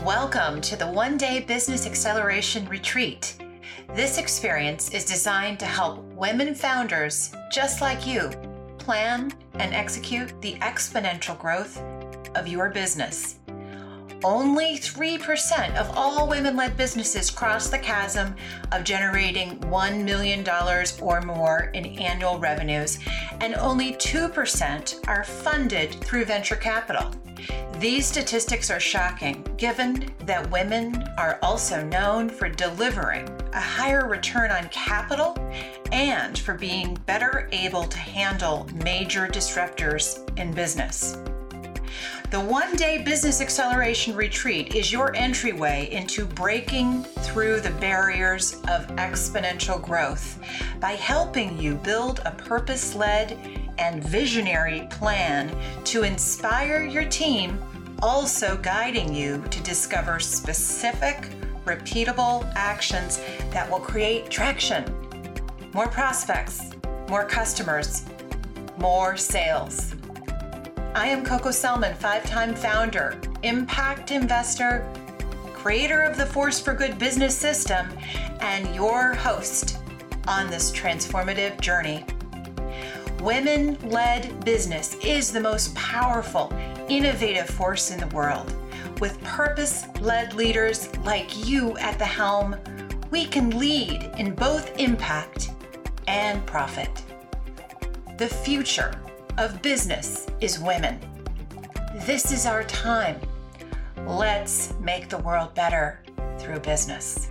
Welcome to the One Day Business Acceleration Retreat. This experience is designed to help women founders just like you plan and execute the exponential growth of your business. Only 3% of all women led businesses cross the chasm of generating $1 million or more in annual revenues, and only 2% are funded through venture capital. These statistics are shocking given that women are also known for delivering a higher return on capital and for being better able to handle major disruptors in business. The one day business acceleration retreat is your entryway into breaking through the barriers of exponential growth by helping you build a purpose led and visionary plan to inspire your team, also guiding you to discover specific, repeatable actions that will create traction, more prospects, more customers, more sales. I am Coco Sellman, five time founder, impact investor, creator of the Force for Good business system, and your host on this transformative journey. Women led business is the most powerful, innovative force in the world. With purpose led leaders like you at the helm, we can lead in both impact and profit. The future of business is women. This is our time. Let's make the world better through business.